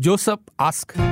Joseph ask.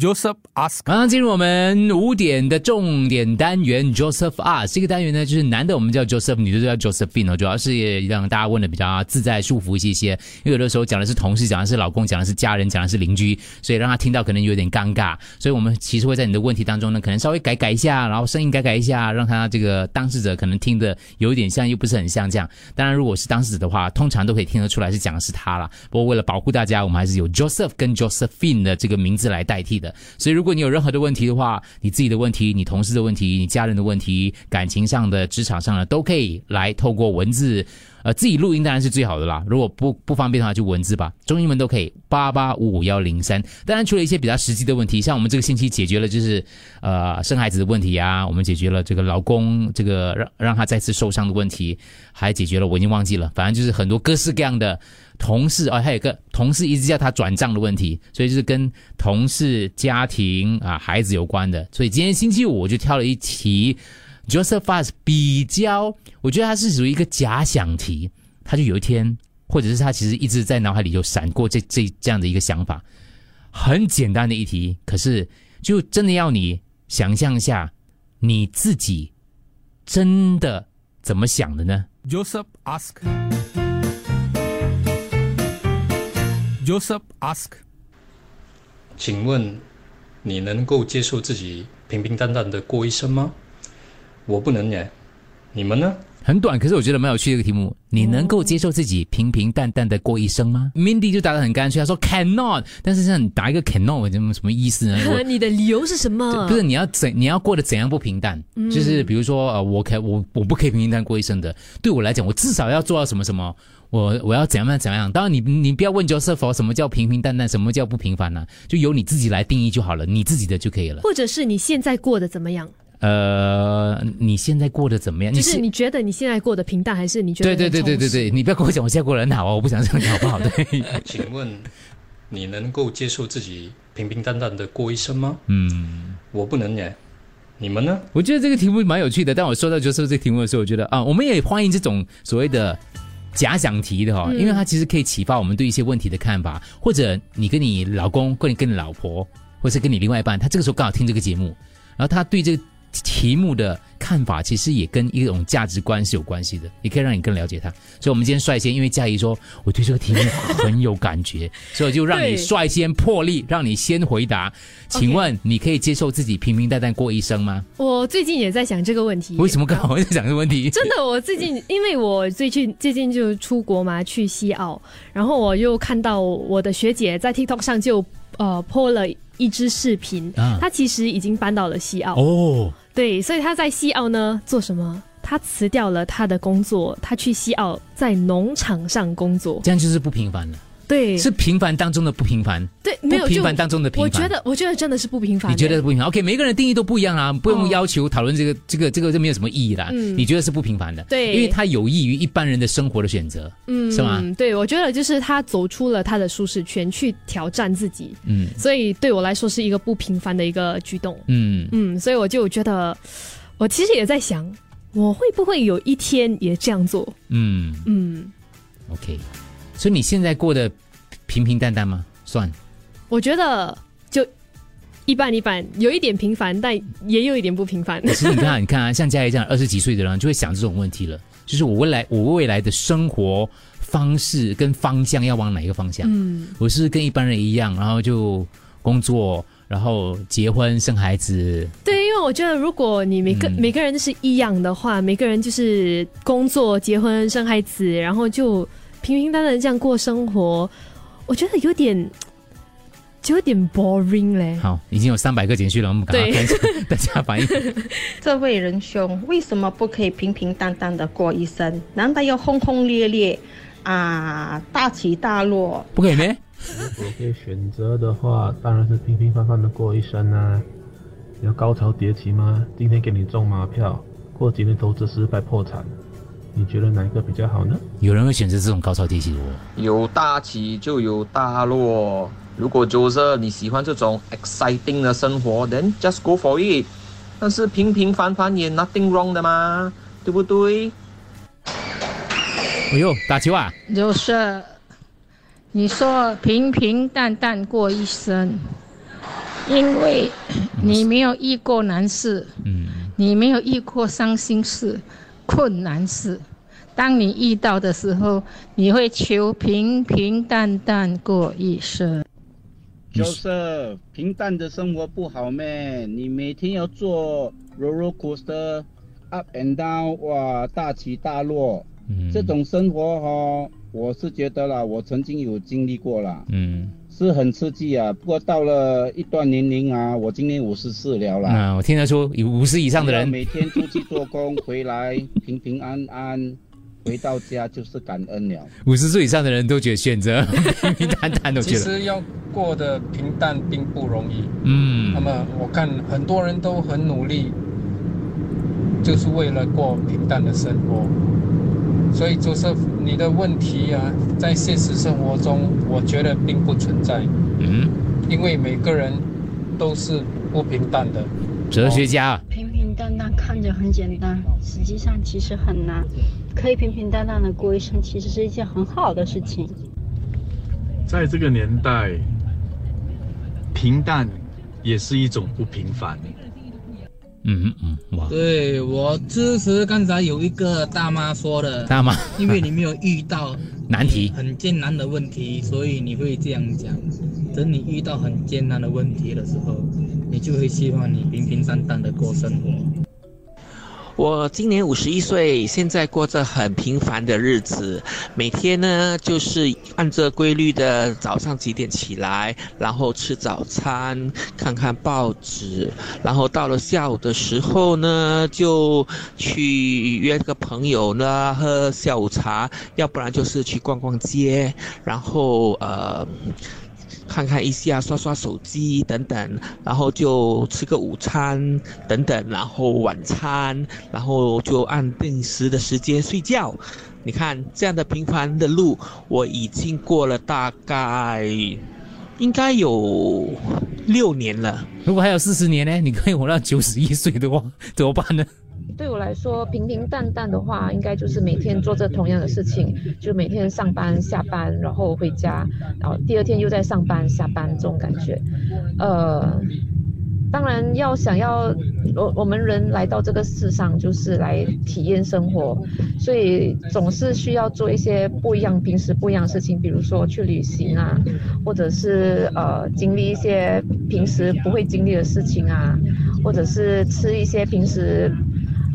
Joseph ask. 马上进入我们五点的重点单元，Joseph R 这个单元呢，就是男的我们叫 Joseph，女的就叫 Josephine 哦，主要是让大家问的比较自在、舒服一些些。因为有的时候讲的是同事，讲的是老公，讲的是家人，讲的是邻居，所以让他听到可能有点尴尬。所以我们其实会在你的问题当中呢，可能稍微改改一下，然后声音改改一下，让他这个当事者可能听的有一点像，又不是很像这样。当然，如果是当事者的话，通常都可以听得出来是讲的是他了。不过为了保护大家，我们还是有 Joseph 跟 Josephine 的这个名字来代替的。所以如果你有任何的问题的话，你自己的问题、你同事的问题、你家人的问题、感情上的、职场上的，都可以来透过文字，呃，自己录音当然是最好的啦。如果不不方便的话，就文字吧，中英文都可以。八八五五幺零三。当然，除了一些比较实际的问题，像我们这个星期解决了就是呃生孩子的问题啊，我们解决了这个老公这个让让他再次受伤的问题，还解决了我已经忘记了，反正就是很多各式各样的。同事哦，还有一个同事一直叫他转账的问题，所以就是跟同事、家庭啊、孩子有关的。所以今天星期五我就挑了一题，Joseph Fast 比较，我觉得它是属于一个假想题。他就有一天，或者是他其实一直在脑海里有闪过这这这样的一个想法，很简单的一题，可是就真的要你想象一下，你自己真的怎么想的呢？Joseph ask. Joseph ask. 请问你能够接受自己平平淡淡的过一生吗？我不能耶，你们呢？很短，可是我觉得蛮有趣的一个题目。你能够接受自己平平淡淡的过一生吗？Mindy 就答得很干脆，他说 cannot。但是像你答一个 cannot，什么什么意思呢？我你的理由是什么？不是你要怎你要过得怎样不平淡？就是比如说呃，我可我我不可以平平淡淡过一生的。对我来讲，我至少要做到什么什么。我我要怎样怎样怎样？当然你你不要问 Joseph 什么叫平平淡淡，什么叫不平凡呢、就由你自己来定义就好了，你自己的就可以了。或者是你现在过得怎么样？呃，你现在过得怎么样？就是你觉得你现在过得平淡，还是你觉得对对对对对对，你不要跟我讲我现在过得很好啊，我不想这样讲好不好？对，请问你能够接受自己平平淡淡的过一生吗？嗯，我不能耶，你们呢？我觉得这个题目蛮有趣的。当我说到 Joseph 这个题目的时候，我觉得啊，我们也欢迎这种所谓的假想题的哈、哦，因为它其实可以启发我们对一些问题的看法，或者你跟你老公，或者跟你老婆，或者是跟你另外一半，他这个时候刚好听这个节目，然后他对这个题目的看法，其实也跟一种价值观是有关系的，也可以让你更了解他。所以，我们今天率先，因为嘉怡说我对这个题目很有感觉，所以就让你率先破例，让你先回答。请问你可以接受自己平平淡淡过一生吗？我最近也在想这个问题。为什么刚好在想这个问题？真的，我最近因为我最近最近就出国嘛，去西澳，然后我又看到我的学姐在 TikTok 上就呃 po 了一支视频，啊她其实已经搬到了西澳，哦，对，所以他在西澳呢做什么？他辞掉了他的工作，他去西澳在农场上工作，这样就是不平凡的，对，是平凡当中的不平凡，对，没有平凡当中的平凡。我觉得我觉得真的是不平凡，你觉得是不平凡？OK，每个人的定义都不一样啊，不用哦要求讨论这个、这个、这个，就没有什么意义啦。嗯你觉得是不平凡的，对因为它有益于一般人的生活的选择，嗯是吗？对，我觉得就是他走出了他的舒适圈，去挑战自己，嗯所以对我来说是一个不平凡的一个举动。嗯，嗯，所以我就觉得，我其实也在想，我会不会有一天也这样做？嗯嗯，，OK。所以你现在过得平平淡淡吗？算，我觉得就一半一半，有一点平凡，但也有一点不平凡。其实你看啊，你看啊，像佳怡这样二十几岁的人，就会想这种问题了，就是我未来我未来的生活方式跟方向要往哪一个方向？嗯，我是跟一般人一样，然后就工作，然后结婚生孩子，对，因为我觉得如果你每个、嗯每个人是一样的话，每个人就是工作、结婚、生孩子，然后就平平淡淡的这样过生活，我觉得有点。就有点 boring 嘞，好，已经有三百个简讯了，我们赶快对看一下 大家反应。这位仁兄，为什么不可以平平淡淡的过一生？难道要轰轰烈烈啊，大起大落？不可以咩？如果可以选择的话，当然是平平凡凡的过一生啊。你要高潮迭起吗？今天给你中马票，过几年投资失败破产，你觉得哪一个比较好呢？有人会选择这种高潮迭起的哦。有大起就有大落。如果 Joseph 你喜欢这种 exciting 的生活，then just go for it。但是平平凡凡也 nothing wrong 的嘛，对不对？哎呦，打球啊！就是你说平平淡淡过一生，因为你没有遇过难事，嗯，你没有遇过伤心事、困难事。当你遇到的时候，你会求平平淡淡过一生。就是平淡的生活不好咩？你每天要做 roller coaster up and down，哇，大起大落，嗯这种生活哈、我是觉得啦，我曾经有经历过啦，嗯，是很刺激啊。不过到了一段年龄啊，我今年五十四了啦，啊我听得出有五十以上的人，每天出去做工回来平平安安，回到家就是感恩了。五十岁以上的人都觉得选择平平淡淡，都其觉得，实要过得平淡并不容易。嗯那么我看很多人都很努力，就是为了过平淡的生活。所以，就是你的问题啊，在现实生活中，我觉得并不存在，嗯，因为每个人都是不平淡的。哲学家啊，平平淡淡看着很简单，实际上其实很难。可以平平淡淡的过一生，其实是一件很好的事情。在这个年代，平淡也是一种不平凡。嗯嗯嗯，哇，对我支持刚才有一个大妈说的，大妈因为你没有遇到 难题很艰难的问题，所以你会这样讲。等你遇到很艰难的问题的时候，你就会希望你平平淡淡的过生活。我今年五十一岁，现在过着很平凡的日子。每天呢，就是按着规律的早上几点起来，然后吃早餐，看看报纸，然后到了下午的时候呢，就去约个朋友呢喝下午茶，要不然就是去逛逛街，然后呃。看看一下，刷刷手机等等，然后就吃个午餐等等，然后晚餐，然后就按定时的时间睡觉。你看这样的平凡的路，我已经过了大概应该有六年了。如果还有四十年呢？你可以活到九十一岁的话，怎么办呢？对我来说，平平淡淡的话，应该就是每天做着同样的事情，就每天上班、下班，然后回家，然后第二天又在上班、下班这种感觉。呃，当然要想要我我们人来到这个世上，就是来体验生活，所以总是需要做一些不一样、平时不一样的事情，比如说去旅行啊，或者是呃经历一些平时不会经历的事情啊，或者是吃一些平时。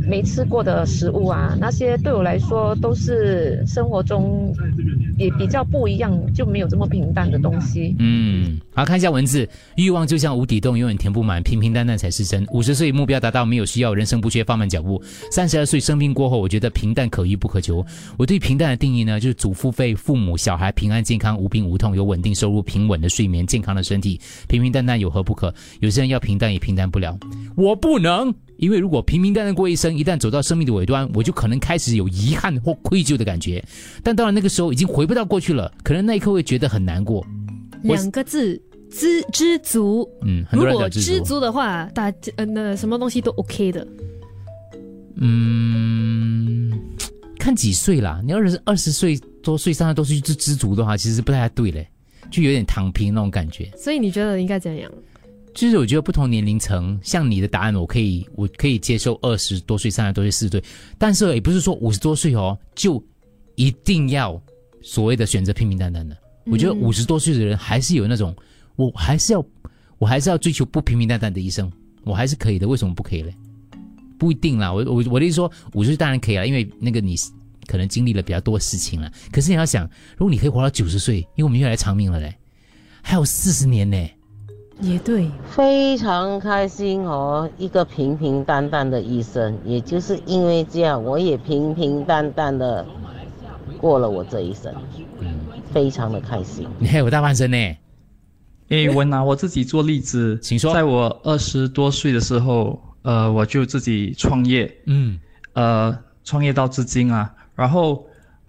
没吃过的食物啊，那些对我来说都是生活中也比较不一样，就没有这么平淡的东西。嗯，好看一下文字，欲望就像无底洞，永远填不满，平平淡淡才是真。五十岁目标达到，没有需要，人生不缺，放慢脚步。三十二岁生病过后，我觉得平淡可遇不可求。我对平淡的定义呢，就是祖父辈、父母、小孩平安健康、无病无痛，有稳定收入、平稳的睡眠、健康的身体，平平淡淡有何不可？有些人要平淡也平淡不了，我不能。因为如果平平淡淡过一生，一旦走到生命的尾端，我就可能开始有遗憾或愧疚的感觉。但到了那个时候，已经回不到过去了，可能那一刻会觉得很难过。两个字，知知足。嗯，很如果知足的话，大呃那什么东西都 OK 的。嗯，看几岁啦。你要是二十岁多岁、三十多岁就知足的话，其实不太对嘞，就有点躺平那种感觉。所以你觉得应该怎样？就是我觉得不同年龄层，像你的答案，我可以我可以接受二十多岁、三十多岁、四十岁，但是也不是说五十多岁哦就一定要所谓的选择平平淡淡的。我觉得嗯五十多岁的人还是有那种，我还是要我还是要追求不平平淡淡的一生，我还是可以的。为什么不可以嘞？不一定啦，我我我的意思说，五十岁当然可以了，因为那个你可能经历了比较多事情了。可是你要想，如果你可以活到九十岁，因为我们越来越长命了嘞，还有四十年呢。也对，非常开心哦，一个平平淡淡的一生，也就是因为这样，我也平平淡淡的过了我这一生，嗯，非常的开心。你还有大半生呢。诶，我拿我自己做例子，请说。在我二十多岁的时候，呃，我就自己创业，嗯，呃，创业到至今啊。然后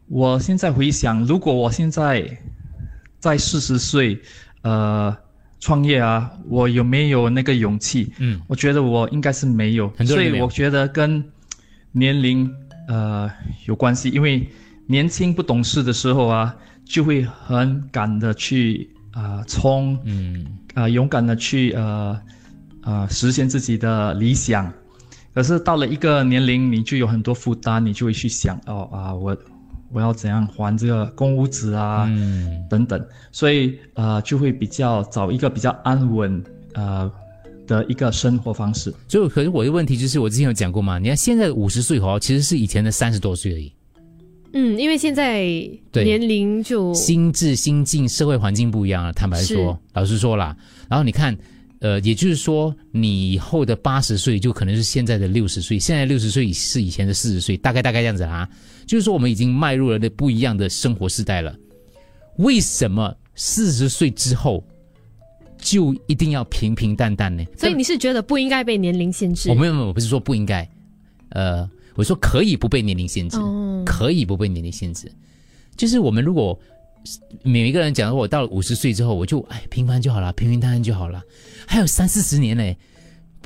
我现在回想，如果我现在在四十岁，呃。创业啊，我有没有那个勇气？嗯，我觉得我应该是没有，所以我觉得跟年龄呃有关系，因为年轻不懂事的时候啊，就会很敢的去啊、冲，嗯，啊、勇敢的去呃呃实现自己的理想。可是到了一个年龄，你就有很多负担，你就会去想哦啊，我我要怎样还这个公屋子啊，嗯。等等，所以呃就会比较找一个比较安稳呃的一个生活方式。所以，可是我的问题就是，我之前有讲过嘛，你看现在五十岁哦，其实是以前的三十多岁而已，嗯，因为现在对。年龄就心智、心境、社会环境不一样了。坦白是。说，老实说啦，然后你看，呃，也就是说，你以后的八十岁就可能是现在的六十岁，现在六十岁是以前的四十岁，大概大概这样子啊。就是说，我们已经迈入了那不一样的生活时代了。为什么四十岁之后就一定要平平淡淡呢？所以你是觉得不应该被年龄限制？我没有没有，我不是说不应该，呃，我说可以不被年龄限制，哦可以不被年龄限制。就是我们如果每一个人讲说，我到了五十岁之后，我就哎平凡就好了，平平淡淡就好了，还有三四十年嘞，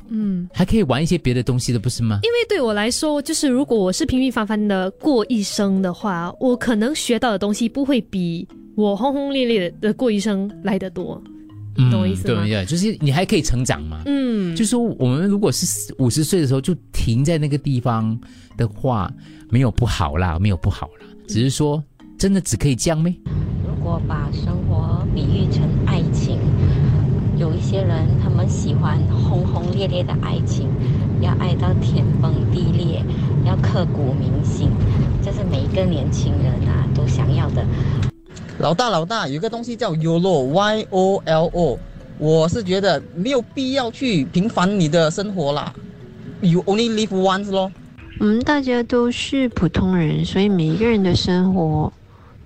嗯。还可以玩一些别的东西的，不是吗？因为对我来说，就是如果我是平平凡凡的过一生的话，我可能学到的东西不会比我轰轰烈烈的过一生来得多。懂我意思吗嗯对对，就是你还可以成长嘛。嗯，就说我们如果是五十岁的时候就停在那个地方的话，没有不好啦，没有不好啦，只是说真的只可以这样咩？如果把生活比喻成爱情，有一些人他们喜欢轰轰烈烈的爱情，要爱到天崩地裂，要刻骨铭心，这是每一个年轻人啊都想要的。老大老大，有一个东西叫 YOLO，Y O L O，我是觉得没有必要去平凡你的生活啦，You only live once 咯。我们大家都是普通人，所以每一个人的生活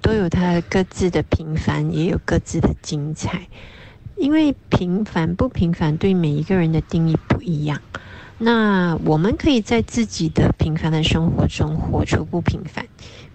都有他各自的平凡，也有各自的精彩。因为平凡不平凡对每一个人的定义不一样。那我们可以在自己的平凡的生活中活出不平凡，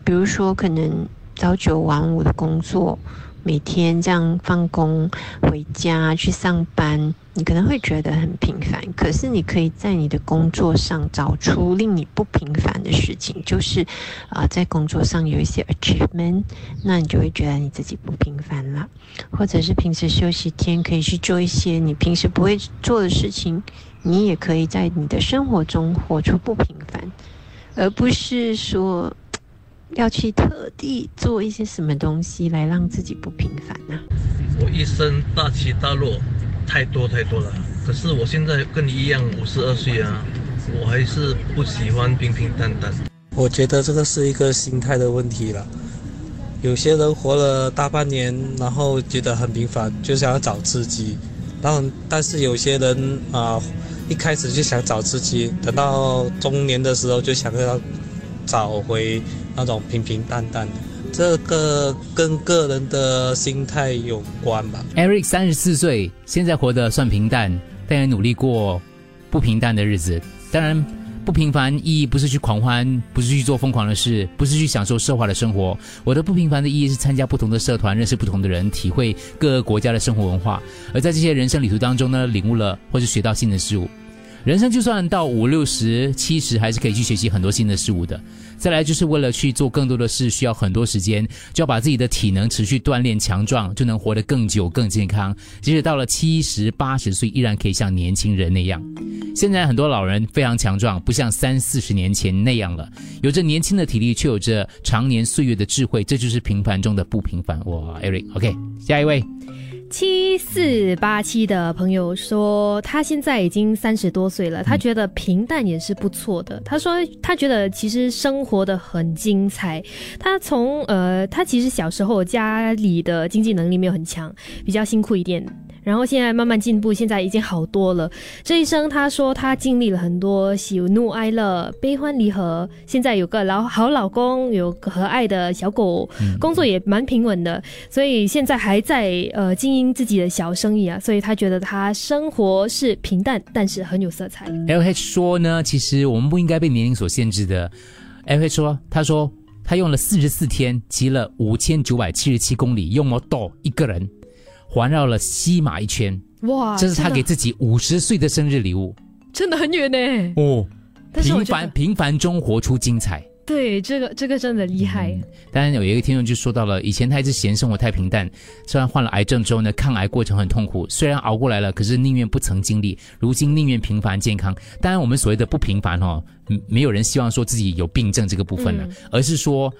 比如说可能朝九晚五的工作，每天这样放工回家去上班，你可能会觉得很平凡。可是你可以在你的工作上找出令你不平凡的事情，就是啊、在工作上有一些 achievement，那你就会觉得你自己不平凡了。或者是平时休息天可以去做一些你平时不会做的事情，你也可以在你的生活中活出不平凡，而不是说要去特地做一些什么东西来让自己不平凡啊。我一生大起大落，太多太多了。可是我现在跟你一样，五十二岁啊，我还是不喜欢平平淡淡。我觉得这个是一个心态的问题了。有些人活了大半年，然后觉得很平凡，就想要找刺激。然后，但是有些人啊、一开始就想找刺激，等到中年的时候就想要找回那种平平淡淡的。这个跟个人的心态有关吧。Eric 三十四岁，现在活得算平淡，但也努力过不平淡的日子。当然，不平凡意义不是去狂欢，不是去做疯狂的事，不是去享受奢华的生活。我的不平凡的意义是参加不同的社团，认识不同的人，体会各个国家的生活文化。而在这些人生旅途当中呢，领悟了或是学到新的事物。人生就算到五六十、七十，还是可以去学习很多新的事物的。再来就是为了去做更多的事，需要很多时间，就要把自己的体能持续锻炼强壮，就能活得更久、更健康。即使到了七十、八十岁，依然可以像年轻人那样。现在很多老人非常强壮，不像三四十年前那样了，有着年轻的体力，却有着常年岁月的智慧，这就是平凡中的不平凡。哇，Eric，OK，、下一位。七四八七的朋友说，他现在已经三十多岁了，他觉得平淡也是不错的。他说，他觉得其实生活的很精彩。他从呃，他其实小时候家里的经济能力没有很强，比较辛苦一点。然后现在慢慢进步，现在已经好多了。这一生，他说他经历了很多喜怒哀乐、悲欢离合。现在有个老好老公，有个和蔼的小狗，工作也蛮平稳的，所以现在还在呃经营自己的小生意啊。所以他觉得他生活是平淡，但是很有色彩。L H 说呢，其实我们不应该被年龄所限制的。L H 说，他说他用了四十四天，骑了五千九百七十七公里，用摩托一个人环绕了西马一圈。哇这是他给自己五十岁的生日礼物真的很远呢。哦。平凡平凡中活出精彩。对，这个这个真的厉害。当然有一个听众就说到了，以前他一直嫌生活太平淡，虽然患了癌症之后呢，抗癌过程很痛苦，虽然熬过来了，可是宁愿不曾经历，如今宁愿平凡健康。当然，我们所谓的不平凡哦，嗯没有人希望说自己有病症这个部分呢，而是说。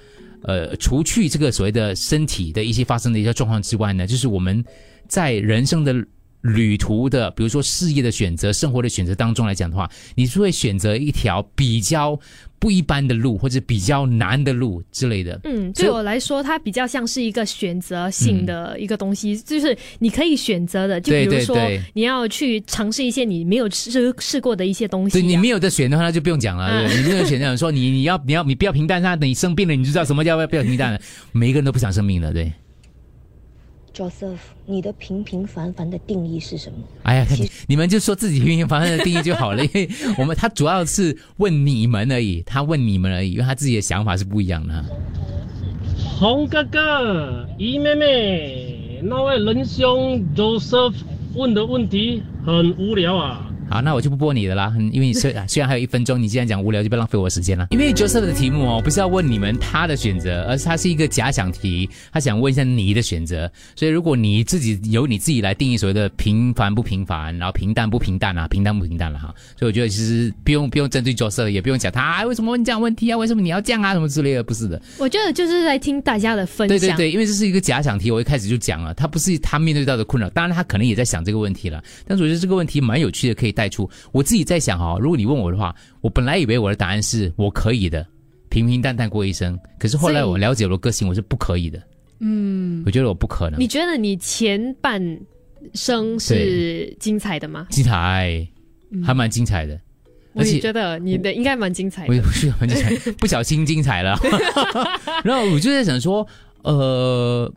呃，除去这个所谓的身体的一些发生的一些状况之外呢，就是我们在人生的旅途的，比如说事业的选择、生活的选择当中来讲的话，你是会选择一条比较不一般的路，或者比较难的路之类的。嗯，对我来说，它比较像是一个选择性的一个东西，就是你可以选择的。就比对如说你要去尝试一些你没有试试过的一些东西、啊。对你没有的选的话，那就不用讲了。你没有选择，说你你要你要你不要平淡，那等你生病了，你就知道什么叫不要平淡了。每一个人都不想生病的，对。Joseph，你的平平凡凡的定义是什么？哎呀，你们就说自己平平凡凡的定义就好了，因为我们他主要是问你们而已，他问你们而已，因为他自己的想法是不一样的哈。红哥哥、姨妹妹，那位仁兄 Joseph 问的问题很无聊啊。好，那我就不播你的啦，嗯因为你虽虽然还有一分钟，你既然讲无聊，就不要浪费我的时间了。因为 Joseph 的题目哦，不是要问你们他的选择，而是他是一个假想题，他想问一下你的选择。所以如果你自己由你自己来定义所谓的平凡不平凡，然后平淡不平淡啊，平淡不平淡了哈。所以我觉得其实不用不用针对 Joseph，也不用讲他、啊、为什么问这样问题啊，为什么你要这样啊，什么之类的，不是的。我觉得就是在听大家的分享。对对对，因为这是一个假想题，我一开始就讲了，他不是他面对到的困扰，当然他可能也在想这个问题了。但是我觉得这个问题蛮有趣的，可以带出我自己在想哈、如果你问我的话，我本来以为我的答案是我可以的，平平淡淡过一生，可是后来我了解我的个性，我是不可以的，嗯我，觉得我不可能你。觉得你前半生是精彩的吗？精彩，嗯还蛮精彩的，我而且也觉得你的应该蛮精彩的。我不是很精彩，不小心精彩了。然后我就在想说，呃，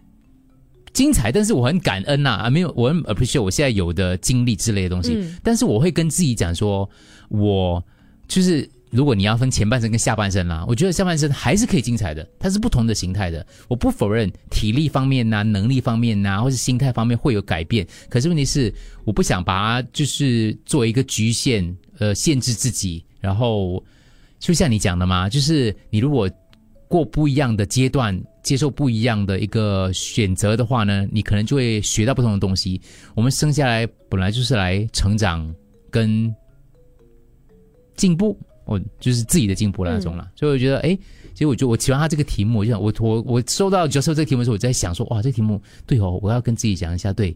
精彩，但是我很感恩呐、啊，没有，我很 appreciate 我现在有的经历之类的东西。嗯但是我会跟自己讲说，我就是如果你要分前半生跟下半生啦、我觉得下半生还是可以精彩的，它是不同的形态的。我不否认体力方面呐、能力方面呐、或是心态方面会有改变。可是问题是，我不想把它就是作为一个局限，呃，限制自己。然后就像你讲的嘛，就是你如果过不一样的阶段，接受不一样的一个选择的话呢，你可能就会学到不同的东西。我们生下来本来就是来成长跟进步，我就是自己的进步那种了。所以我觉得，哎，其实我觉得我喜欢他这个题目，我就想我我我收到 Joseph 这个题目的时候，我在想说，哇，这个题目对哦，我要跟自己讲一下，对，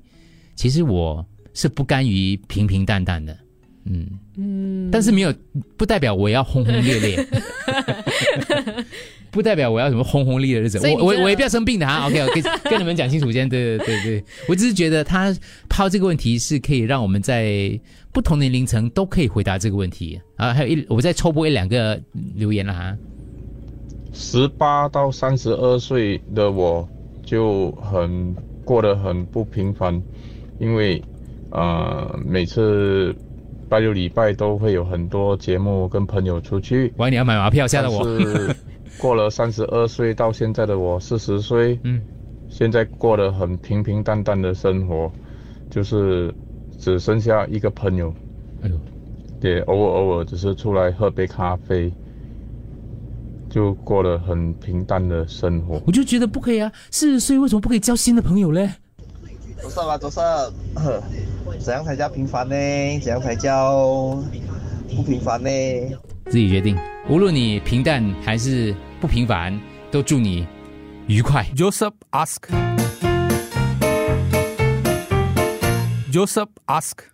其实我是不甘于平平淡淡的，嗯。嗯，但是没有不代表我要轰轰烈烈，不代表我要什么轰轰烈烈的日子。我我我也不要生病的啊。OK，我跟跟你们讲清楚先。对对对对，我只是觉得他抛这个问题是可以让我们在不同年龄层都可以回答这个问题啊。还有一我再抽播一两个留言了哈。十八到三十二岁的我就很过得很不平凡，因为呃每次拜六礼拜都会有很多节目跟朋友出去。喂，你要买马票吓到我。过了三十二岁到现在的我四十岁，嗯，现在过得很平平淡淡的生活，就是只剩下一个朋友，哎呦，也偶尔偶尔只是出来喝杯咖啡，就过了很平淡的生活。我就觉得不可以啊，四十岁为什么不可以交新的朋友嘞？多少啊，多少，怎样才叫平凡呢？怎样才叫不平凡呢？自己决定，无论你平淡还是不平凡，都祝你愉快。Joseph ask. Joseph ask.